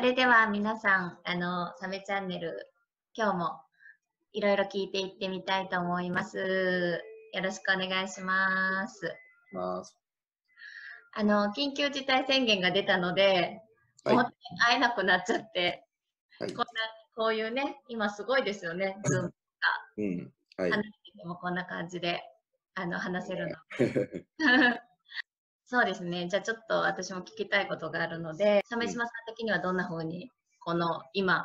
それでは皆さん、あの、サメチャンネル、今日もいろいろ聞いていってみたいと思います。よろしくお願いします。あの、緊急事態宣言が出たので、はい、会えなくなっちゃって、はい、こんな、こういうね、今すごいですよね、ズームとか。うん。はい。話しててもこんな感じで、あの、話せるの。そうですね。じゃあちょっと私も聞きたいことがあるので、鮫島さん的にはどんな風にこの今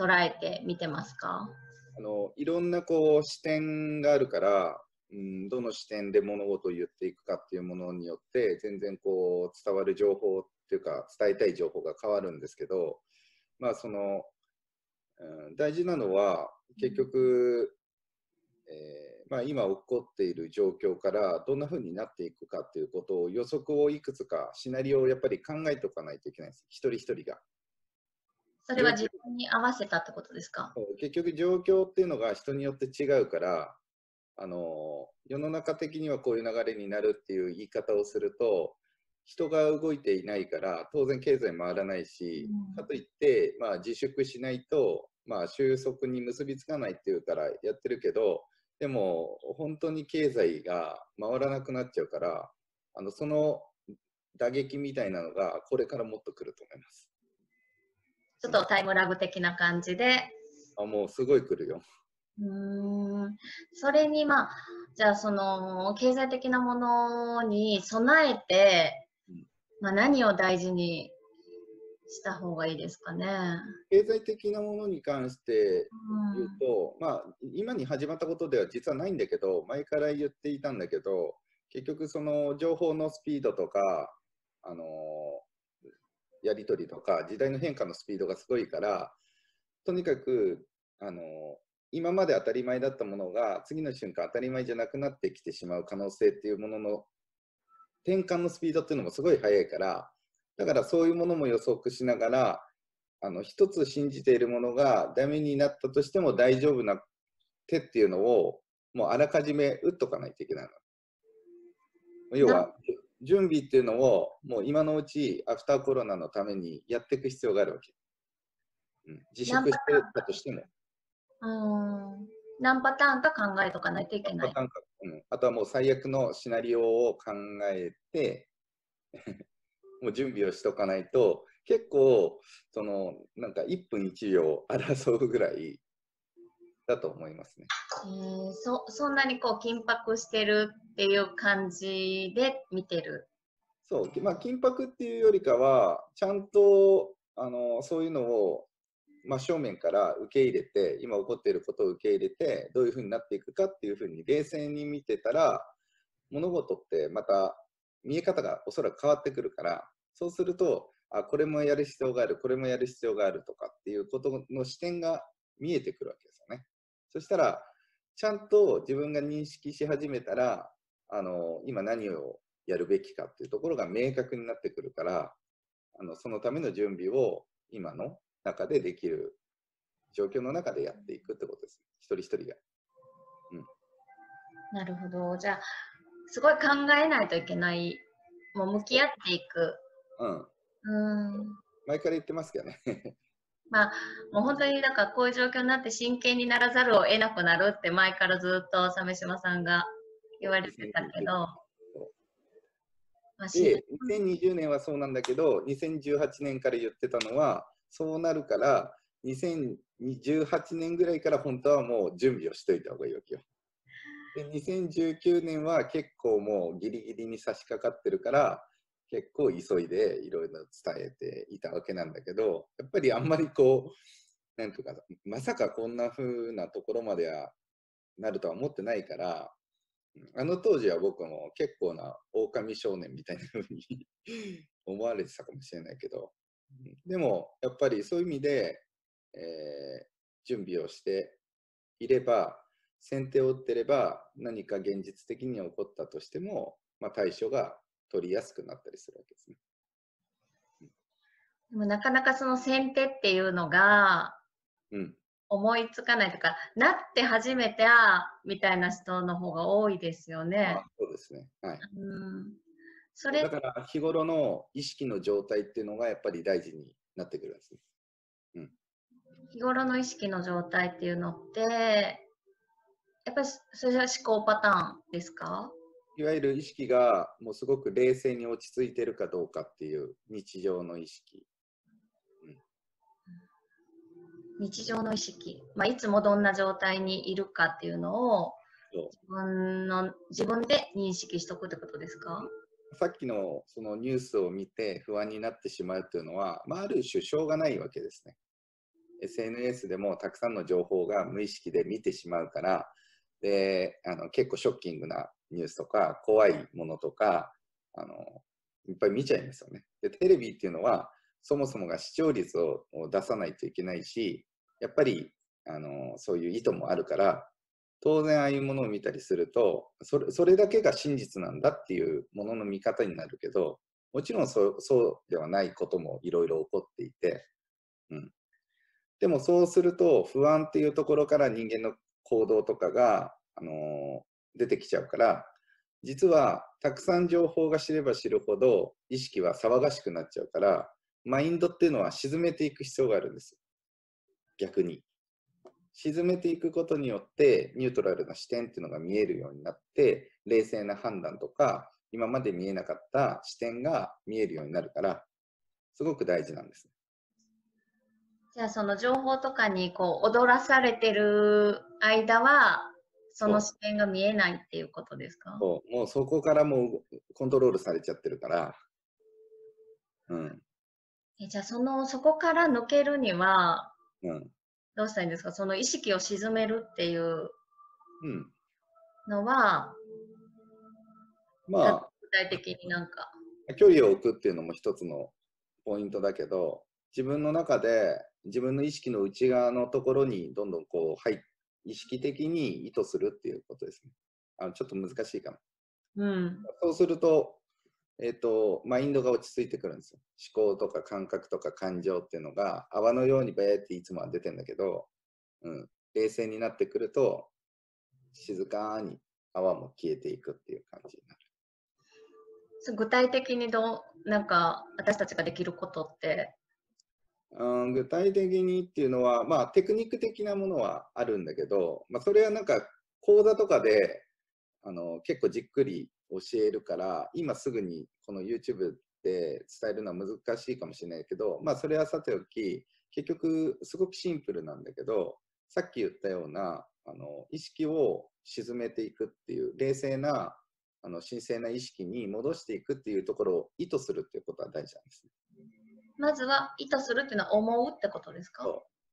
捉えて見てますか？あのいろんなこう視点があるから、うん、どの視点で物事を言っていくかっていうものによって全然こう伝わる情報っていうか伝えたい情報が変わるんですけど、まあその、うん、大事なのは結局、えーまあ、今起こっている状況からどんなふうになっていくかっていうことを予測をいくつかシナリオをやっぱり考えておかないといけないんです一人一人が。それは自分に合わせたってことですか？結局状況っていうのが人によって違うからあの世の中的にはこういう流れになるっていう言い方をすると人が動いていないから当然経済回らないし、うん、かといって、まあ、自粛しないと、まあ、収束に結びつかないっていうからやってるけどでも本当に経済が回らなくなっちゃうからあのその打撃みたいなのがこれからもっと来ると思います。ちょっとタイムラグ的な感じで。あもうすごい来るよ。うんそれにまあじゃあその経済的なものに備えて、まあ、何を大事にした方がいいですかね。経済的なものに関して言うと、うん、まあ、今に始まったことでは実はないんだけど、前から言っていたんだけど、結局その情報のスピードとか、あのやり取りとか、時代の変化のスピードがすごいから、とにかく、あの今まで当たり前だったものが次の瞬間当たり前じゃなくなってきてしまう可能性っていうものの転換のスピードっていうのもすごい速いからだからそういうものも予測しながら、あの一つ信じているものがダメになったとしても大丈夫な手っていうのをもうあらかじめ打っとかないといけないの。要は準備っていうのをもう今のうちアフターコロナのためにやっていく必要があるわけ。うん、自粛してたとしても。うん何パターンか考えとかないといけない。うん、あとはもう最悪のシナリオを考えてもう準備をしとかないと結構そのなんか1分1秒争うぐらいだと思いますね。えー、そそんなにこう緊迫してるっていう感じで見てる？そう、まあ、緊迫っていうよりかはちゃんとあのそういうのを真正面から受け入れて今起こっていることを受け入れてどういうふうになっていくかっていうふうに冷静に見てたら物事ってまた見え方がおそらく変わってくるから、そうすると、あ、これもやる必要がある、これもやる必要があるとかっていうことの視点が見えてくるわけですよね。そしたら、ちゃんと自分が認識し始めたら、あの、今何をやるべきかっていうところが明確になってくるから、あのそのための準備を今の中でできる状況の中でやっていくってことです。一人一人が。うん、なるほど。じゃあ、すごい考えないといけない、もう向き合っていく。うん。うん。前から言ってますけどね。まあ、もう本当になんかこういう状況になって真剣にならざるを得なくなるって前からずっと鮫島さんが言われてたけど。まあ、で2020年はそうなんだけど2018年から言ってたのはそうなるから2018年ぐらいから本当はもう準備をしといた方がいいわけよ。で2019年は結構もうギリギリに差し掛かってるから結構急いでいろいろ伝えていたわけなんだけどやっぱりあんまりこうなんとかまさかこんな風なところまではなるとは思ってないからあの当時は僕も結構な狼少年みたいな風に 思われてたかもしれないけどでもやっぱりそういう意味で、えー、準備をしていれば先手を打ってれば何か現実的に起こったとしても、まあ、対処が取りやすくなったりするわけですね。でもなかなかその先手っていうのが思いつかないとか、うん、なって初めてあみたいな人の方が多いですよね。そうですね。はい。うんそれだから日頃の意識の状態っていうのがやっぱり大事になってくるんですね。うん、日頃の意識の状態っていうのって、やっぱりそれは思考パターンですか？いわゆる意識がもうすごく冷静に落ち着いてるかどうかっていう日常の意識。うん、日常の意識、まあ、いつもどんな状態にいるかっていうのを自分の自分で認識しとくってことですか？さっきのそのニュースを見て不安になってしまうっていうのは、まあ、ある種しょうがないわけですね。SNS でもたくさんの情報が無意識で見てしまうからであの結構ショッキングなニュースとか怖いものとかあのいっぱい見ちゃいますよね。でテレビっていうのはそもそもが視聴率を出さないといけないしやっぱりあのそういう意図もあるから当然ああいうものを見たりするとそれそれだけが真実なんだっていうものの見方になるけどもちろんそうそうではないこともいろいろ起こっていて、うん、でもそうすると不安っていうところから人間の行動とかが、あの、出てきちゃうから実はたくさん情報が知れば知るほど意識は騒がしくなっちゃうからマインドっていうのは沈めていく必要があるんです逆に沈めていくことによってニュートラルな視点っていうのが見えるようになって冷静な判断とか今まで見えなかった視点が見えるようになるからすごく大事なんです。じゃあその情報とかにこう踊らされてる間はその視点が見えないっていうことですか？そう。もうそこからもうコントロールされちゃってるから。うん、えじゃあそのそこから抜けるには、うん、どうしたらいいんですか？その意識を沈めるっていうのは、うん、まあ、具体的になんか。距離を置くっていうのも一つのポイントだけど、自分の中で自分の意識の内側のところにどんどんこう、はい、意識的に意図するっていうことですね。あちょっと難しいかも。うん、そうすると、えっ、ー、と、マインドが落ち着いてくるんですよ。思考とか感覚とか感情っていうのが泡のようにベーっていつもは出てんだけど、うん、冷静になってくると、静かに泡も消えていくっていう感じになる。具体的にどう、なんか私たちができることって具体的にっていうのは、まあ、テクニック的なものはあるんだけど、まあ、それはなんか講座とかであの結構じっくり教えるから今すぐにこの YouTube で伝えるのは難しいかもしれないけどまあそれはさておき結局すごくシンプルなんだけどさっき言ったようなあの意識を沈めていくっていう冷静なあの神聖な意識に戻していくっていうところを意図するっていうことは大事なんです、ね。まずは意図するっていうのは思うってことですか？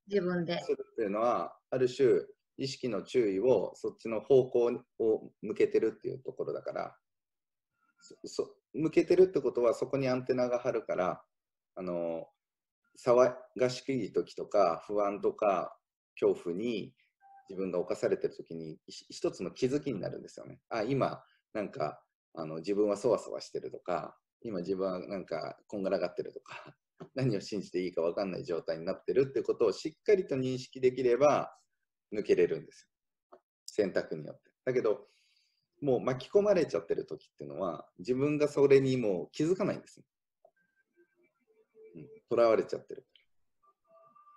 自分で。するっていうのはある種意識の注意をそっちの方向を向けてるっていうところだからそ向けてるってことはそこにアンテナが張るからあの騒がしい時とか不安とか恐怖に自分が侵されてる時に一つの気づきになるんですよね。あ今なんかあの自分はそわそわしてるとか今自分はなんかこんがらがってるとか 何を信じていいか分かんない状態になってるってことをしっかりと認識できれば抜けれるんですよ選択によって。だけどもう巻き込まれちゃってる時っていうのは自分がそれにもう気づかないんですとら、うん、われちゃってる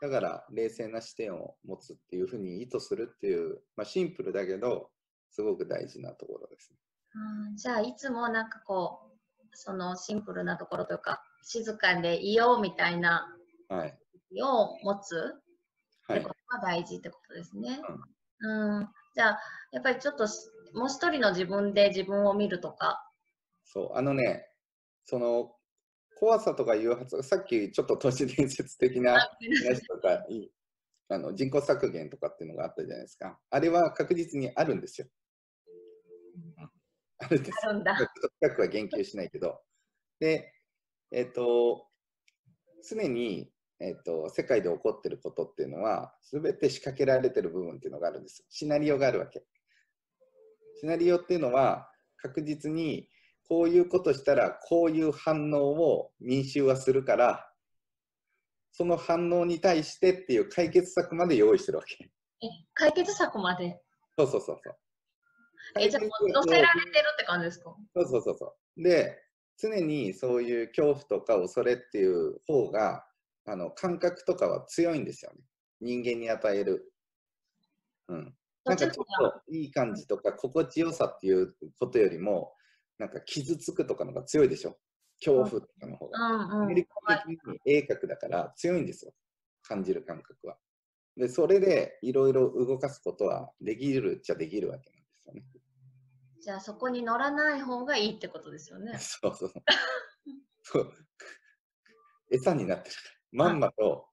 だから冷静な視点を持つっていうふうに意図するっていう、まあ、シンプルだけどすごく大事なところですね。うん、じゃあいつもなんかこうそのシンプルなところというか静かでいようみたいなを持つってことが大事ってことですね。はい、うん、じゃあやっぱりちょっともう一人の自分で自分を見るとか。そう、あのね、その怖さとか誘発、さっきちょっと都市伝説的な 話とか、あの人口削減とかっていうのがあったじゃないですか。あれは確実にあるんですよ。あるんです。あるんだ。深くは言及しないけど。で、えっ、ー、と、常に、えっ、ー、と、世界で起こってることっていうのは、すべて仕掛けられてる部分っていうのがあるんです。シナリオがあるわけ。シナリオっていうのは確実にこういうことしたらこういう反応を民衆はするからその反応に対してっていう解決策まで用意してるわけ。え解決策まで？そうそうそうそう。えじゃあ乗せられてるって感じですか？そうそうそうそう。で常にそういう恐怖とか恐れっていう方があの感覚とかは強いんですよね。人間に与える。うん。なんかちょっといい感じとか心地よさっていうことよりも、なんか傷つくとかのが強いでしょ。恐怖とかの方が。アメリカ的に鋭角だから強いんですよ。感じる感覚は。で、それでいろいろ動かすことはできるっちゃできるわけなんですよね。じゃあそこに乗らない方がいいってことですよね。そうそう。そう餌になってるまんまと、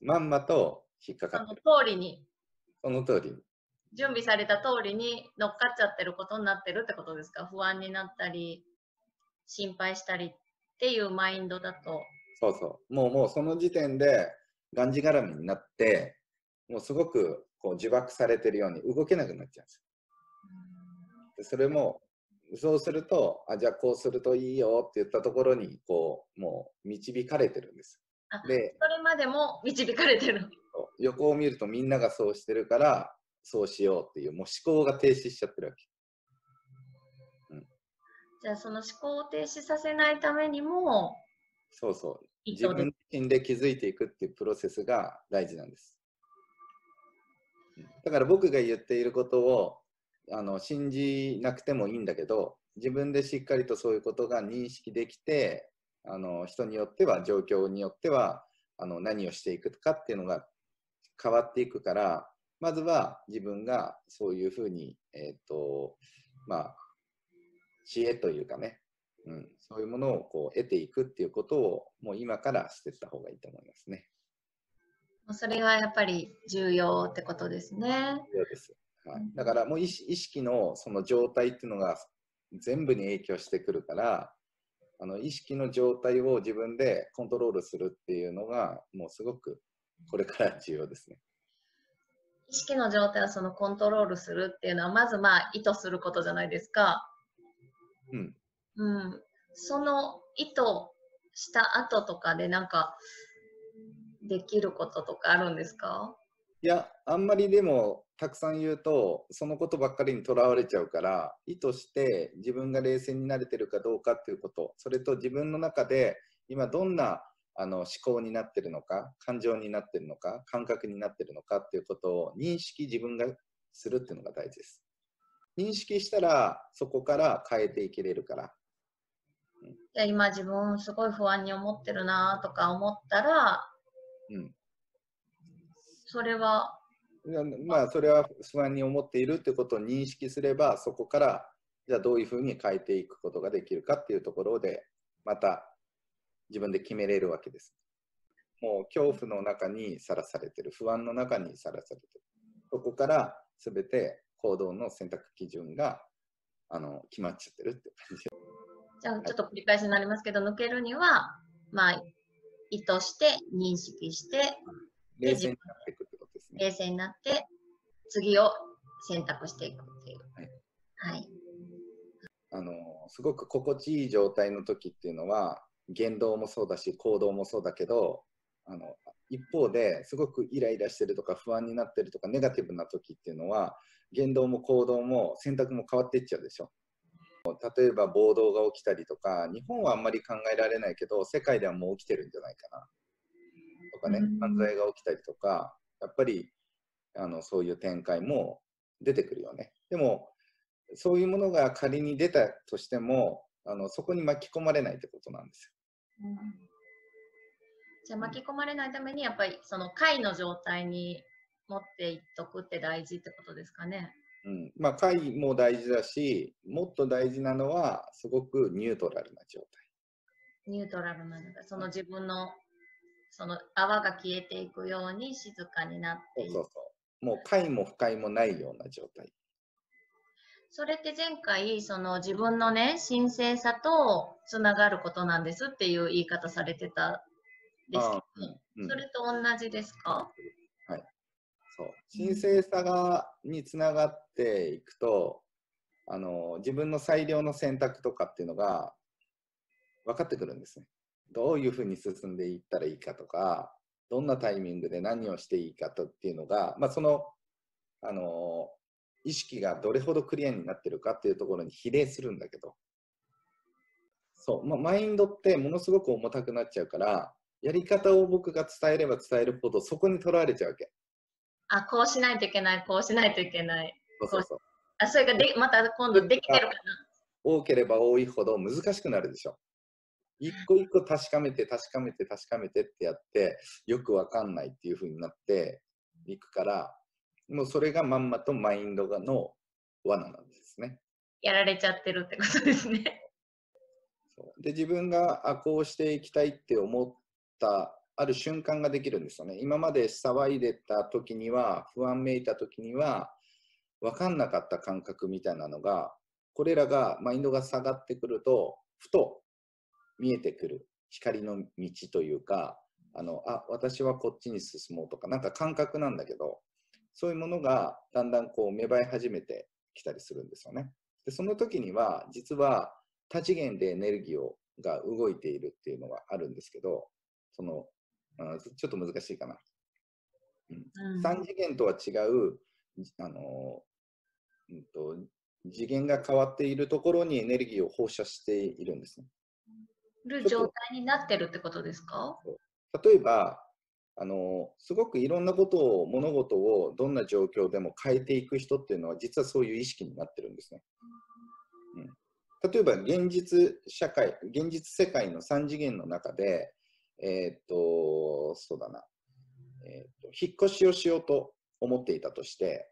まんまと引っかかってる。その通りに。その通りに。準備された通りに乗っかっちゃってることになってるってことですか？不安になったり、心配したりっていうマインドだと。そうそう。もうもうその時点でがんじがらみになって、もうすごくこう呪縛されてるように動けなくなっちゃうんですよ。でそれもそうするとあじゃあこうするといいよって言ったところにこうもう導かれてるんです。でそれまでも導かれてる横を見るとみんながそうしてるからそうしようっていうもう思考が停止しちゃってるわけ。うん、じゃあその思考を停止させないためにもそうそう自分自身で気づいていくっていうプロセスが大事なんです。だから僕が言っていることをあの信じなくてもいいんだけど自分でしっかりとそういうことが認識できてあの人によっては状況によってはあの何をしていくかっていうのが変わっていくからまずは自分がそういうふうに、えーとまあ、知恵というかね、うん、そういうものをこう得ていくっていうことをもう今からしていった方がいいと思いますね。それがやっぱり重要ってことですね。そうです。はい、だからもう意識のその状態っていうのが全部に影響してくるからあの意識の状態を自分でコントロールするっていうのがもうすごくこれから重要ですね。意識の状態をそのコントロールするっていうのはまずまあ意図することじゃないですか。うん。うん。その意図した後とかでなんかできることとかあるんですか？いや、あんまりでもたくさん言うと、そのことばっかりにとらわれちゃうから、意図して自分が冷静になれてるかどうかっていうこと、それと自分の中で今どんなあの思考になってるのか、感情になってるのか、感覚になってるのかっていうことを認識自分がするっていうのが大事です。認識したらそこから変えていけれるから。じゃ今自分すごい不安に思ってるなとか思ったら、うん、それはまあそれは不安に思っているってことを認識すればそこからじゃあどういうふうに変えていくことができるかっていうところでまた自分で決めれるわけです。もう恐怖の中にさらされてる不安の中にさらされてるそこから全て行動の選択基準があの決まっちゃってるって感じじゃあちょっと繰り返しになりますけど、抜けるにはまあ意図して認識して冷静になっていくってことですね。冷静になって、次を選択していくっていう。はい。はい、あのすごく心地いい状態の時っていうのは、言動もそうだし、行動もそうだけど、あの一方ですごくイライラしてるとか不安になってるとかネガティブな時っていうのは言動も行動も選択も変わっていっちゃうでしょ例えば暴動が起きたりとか日本はあんまり考えられないけど世界ではもう起きてるんじゃないかなとかね、犯罪が起きたりとか、やっぱりあのそういう展開も出てくるよね。でも、そういうものが仮に出たとしても、あのそこに巻き込まれないってことなんですよ。うん、じゃあ巻き込まれないためにやっぱりその解の状態に持っていっとくって大事ってことですかね。うんまあ、解も大事だしもっと大事なのはすごくニュートラルな状態。ニュートラルなのがその自分のその泡が消えていくように静かになっていく。そうそうそうもう快も不快もないような状態。それって前回その自分のね神聖さとつながることなんですっていう言い方されてたですけど、うん、それと同じですか？はいそう神聖さがにつながっていくとあの自分の最良の選択とかっていうのが分かってくるんですね。どういうふうに進んでいったらいいかとか、どんなタイミングで何をしていいかとっていうのが、まあ、その、あの意識がどれほどクリアになってるかっていうところに比例するんだけど、そう、まあ、マインドってものすごく重たくなっちゃうから、やり方を僕が伝えれば伝えるほどそこにとらわれちゃうわけ。あ、こうしないといけない、こうしないといけない。そうそうそう。あ、それがでまた今度できてるかな。多ければ多いほど難しくなるでしょ。一個一個確かめて確かめて確かめてってやってよくわかんないっていう風になっていくからもうそれがまんまとマインドがの罠なんですね。やられちゃってるってことですね。そうで自分があこうしていきたいって思ったある瞬間ができるんですよね。今まで騒いでた時には不安めいた時には分かんなかった感覚みたいなのがこれらがマインドが下がってくるとふと見えてくる光の道というかあのあ私はこっちに進もうとかなんか感覚なんだけどそういうものがだんだんこう芽生え始めてきたりするんですよね。でその時には実は多次元でエネルギーをが動いているっていうのがあるんですけどそのちょっと難しいかな。うん、3次元とは違うあの、うんと、次元が変わっているところにエネルギーを放射しているんですね。る状態になってるってことですか？例えばあのすごくいろんなことを物事をどんな状況でも変えていく人っていうのは実はそういう意識になってるんですね。うん、例えば現実社会現実世界の3次元の中でえー、っとそうだな、えー、っと引っ越しをしようと思っていたとして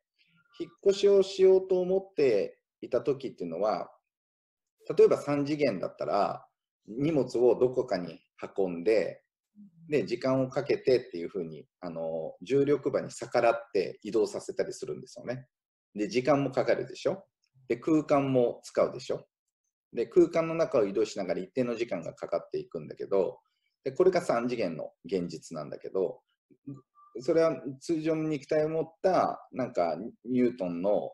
引っ越しをしようと思っていた時っていうのは例えば3次元だったら荷物をどこかに運んでで時間をかけてっていうふうにあの重力場に逆らって移動させたりするんですよね。で時間もかかるでしょ？で空間も使うでしょ？で空間の中を移動しながら一定の時間がかかっていくんだけどでこれが3次元の現実なんだけどそれは通常の肉体を持ったなんかニュートンの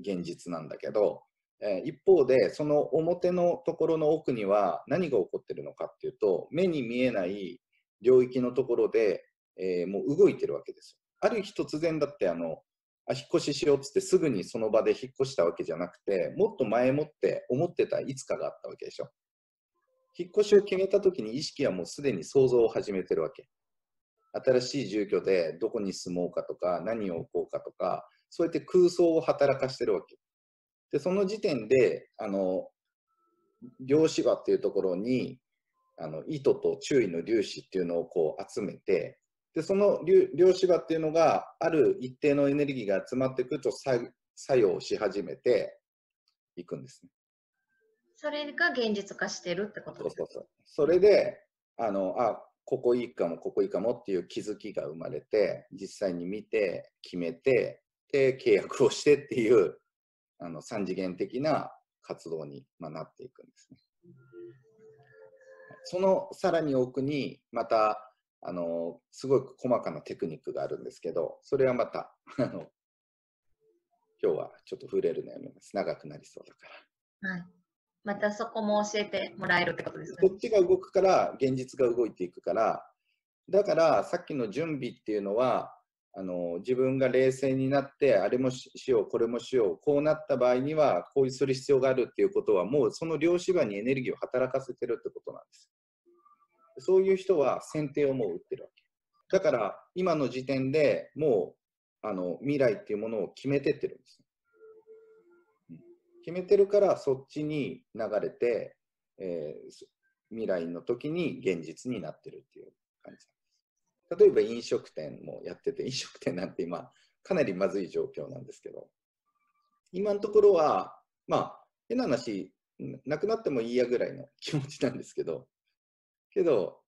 現実なんだけどえ一方でその表のところの奥には何が起こってるのかっていうと目に見えない領域のところで、えー、もう動いてるわけですある日突然だってあのあ引っ越ししようっつってすぐにその場で引っ越したわけじゃなくてもっと前もって思ってたいつかがあったわけでしょ。引っ越しを決めた時に意識はもうすでに想像を始めてるわけ。新しい住居でどこに住もうかとか何を置こうかとかそうやって空想を働かしてるわけ。で、その時点で、あの、量子場っていうところに、あの糸と注意の粒子っていうのをこう集めて、で、その量子場っていうのがある一定のエネルギーが集まってくると作用し始めていくんですね。それが現実化してるってことですか？そうそうそう。それで、あの、あ、ここいいかも、ここいいかもっていう気づきが生まれて、実際に見て、決めて、で、契約をしてっていうあの3次元的な活動に、まあ、なっていくんですね。そのさらに奥にまたあのすごく細かなテクニックがあるんですけどそれはまたあの今日はちょっと触れるのやめます長くなりそうだから。はいまたそこも教えてもらえるってことですね。こっちが動くから現実が動いていくからだからさっきの準備っていうのはあの自分が冷静になってあれもしようこれもしようこうなった場合にはこうする必要があるっていうことはもうその量子場にエネルギーを働かせてるってことなんです。そういう人は先手をもう打ってるわけ。だから今の時点でもうあの未来っていうものを決めてってるんです、決めてるからそっちに流れて、えー、未来の時に現実になってるっていう感じ。例えば飲食店もやってて、飲食店なんて今、かなりまずい状況なんですけど、今のところは、まあ、変な話、なくなってもいいやぐらいの気持ちなんですけど、けど、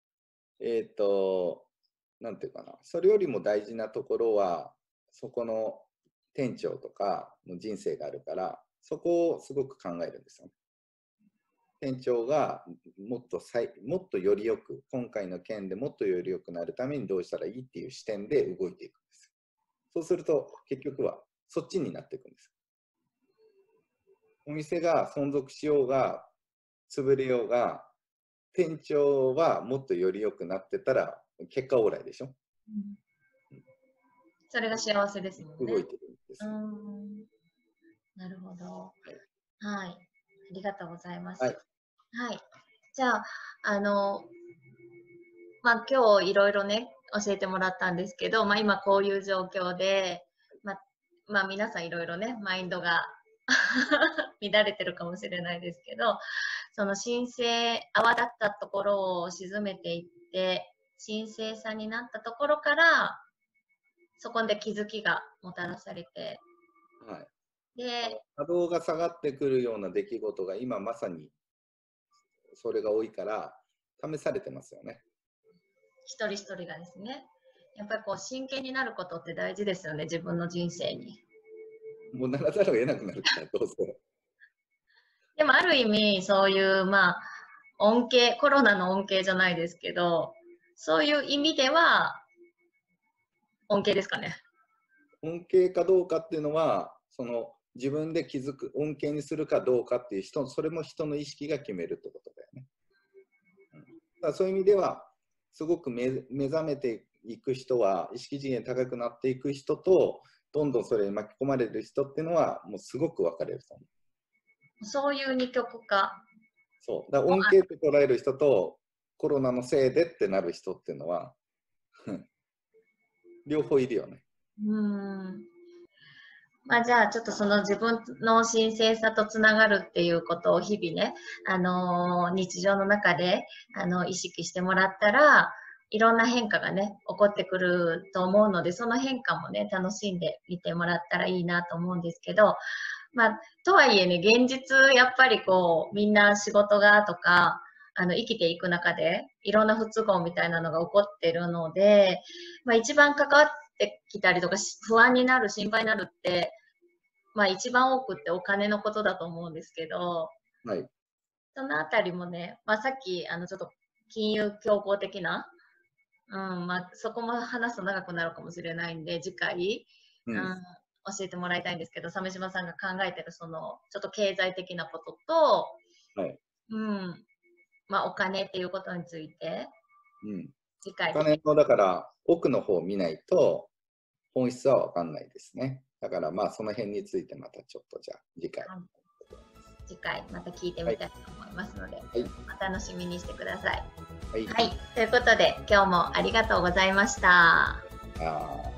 えっ、ー、と、なんていうかな、それよりも大事なところは、そこの店長とかの人生があるから、そこをすごく考えるんですよね。店長がもっともっとよりよく今回の件でもっとよりよくなるためにどうしたらいいっていう視点で動いていくんです。そうすると結局はそっちになっていくんです。お店が存続しようが潰れようが店長はもっとよりよくなってたら結果オーライでしょ、うん、それが幸せですもんね。動いてるんですなるほど、はい、はい、ありがとうございます、はいはい。じゃあ、あの、まあ、今日いろいろね、教えてもらったんですけど、まあ、今こういう状況で、まあ、まあ、皆さんいろいろね、マインドが 乱れてるかもしれないですけど、その神聖、泡立ったところを沈めていって、神聖さになったところから、そこで気づきがもたらされて、はい、で波動が下がってくるような出来事が今まさにそれが多いから試されてますよね。一人一人がですね。やっぱりこう真剣になることって大事ですよね、自分の人生に。もうならざるを得なくなるから、どうぞ。でもある意味、そういう、まあ、恩恵、コロナの恩恵じゃないですけど、そういう意味では、恩恵ですかね。恩恵かどうかっていうのは、その自分で気づく、恩恵にするかどうかっていう人、それも人の意識が決めるってことだよね。うん、だからそういう意味では、すごく目覚めていく人は、意識次元高くなっていく人と、どんどんそれに巻き込まれる人っていうのは、もうすごく分かれると思う。そういう二極化。そう。だから恩恵と捉える人と、コロナのせいでってなる人っていうのは、両方いるよね。うんまあ、じゃあちょっとその自分の神聖さとつながるっていうことを日々ね、あのー、日常の中で、あの意識してもらったらいろんな変化がね起こってくると思うのでその変化もね楽しんで見てもらったらいいなと思うんですけど、まあ、とはいえね現実やっぱりこうみんな仕事がとかあの生きていく中でいろんな不都合みたいなのが起こってるので、まあ、一番関わっってきたりとか不安になる心配になるって、まあ、一番多くってお金のことだと思うんですけど、はい、そのあたりもね、まあ、さっきあのちょっと金融強硬的な、うんまあ、そこも話すと長くなるかもしれないんで次回、うん、うん、教えてもらいたいんですけど鮫島さんが考えてるそのちょっと経済的なことと、はい。うんまあ、お金っていうことについて、うん、次回。お金のだから奥の方を見ないと本質は分かんないですね。だからまあその辺についてまたちょっとじゃあ次回。はい、次回また聞いてみたいと思いますので、はい、お楽しみにしてください。はい、はい、ということで今日もありがとうございました。あ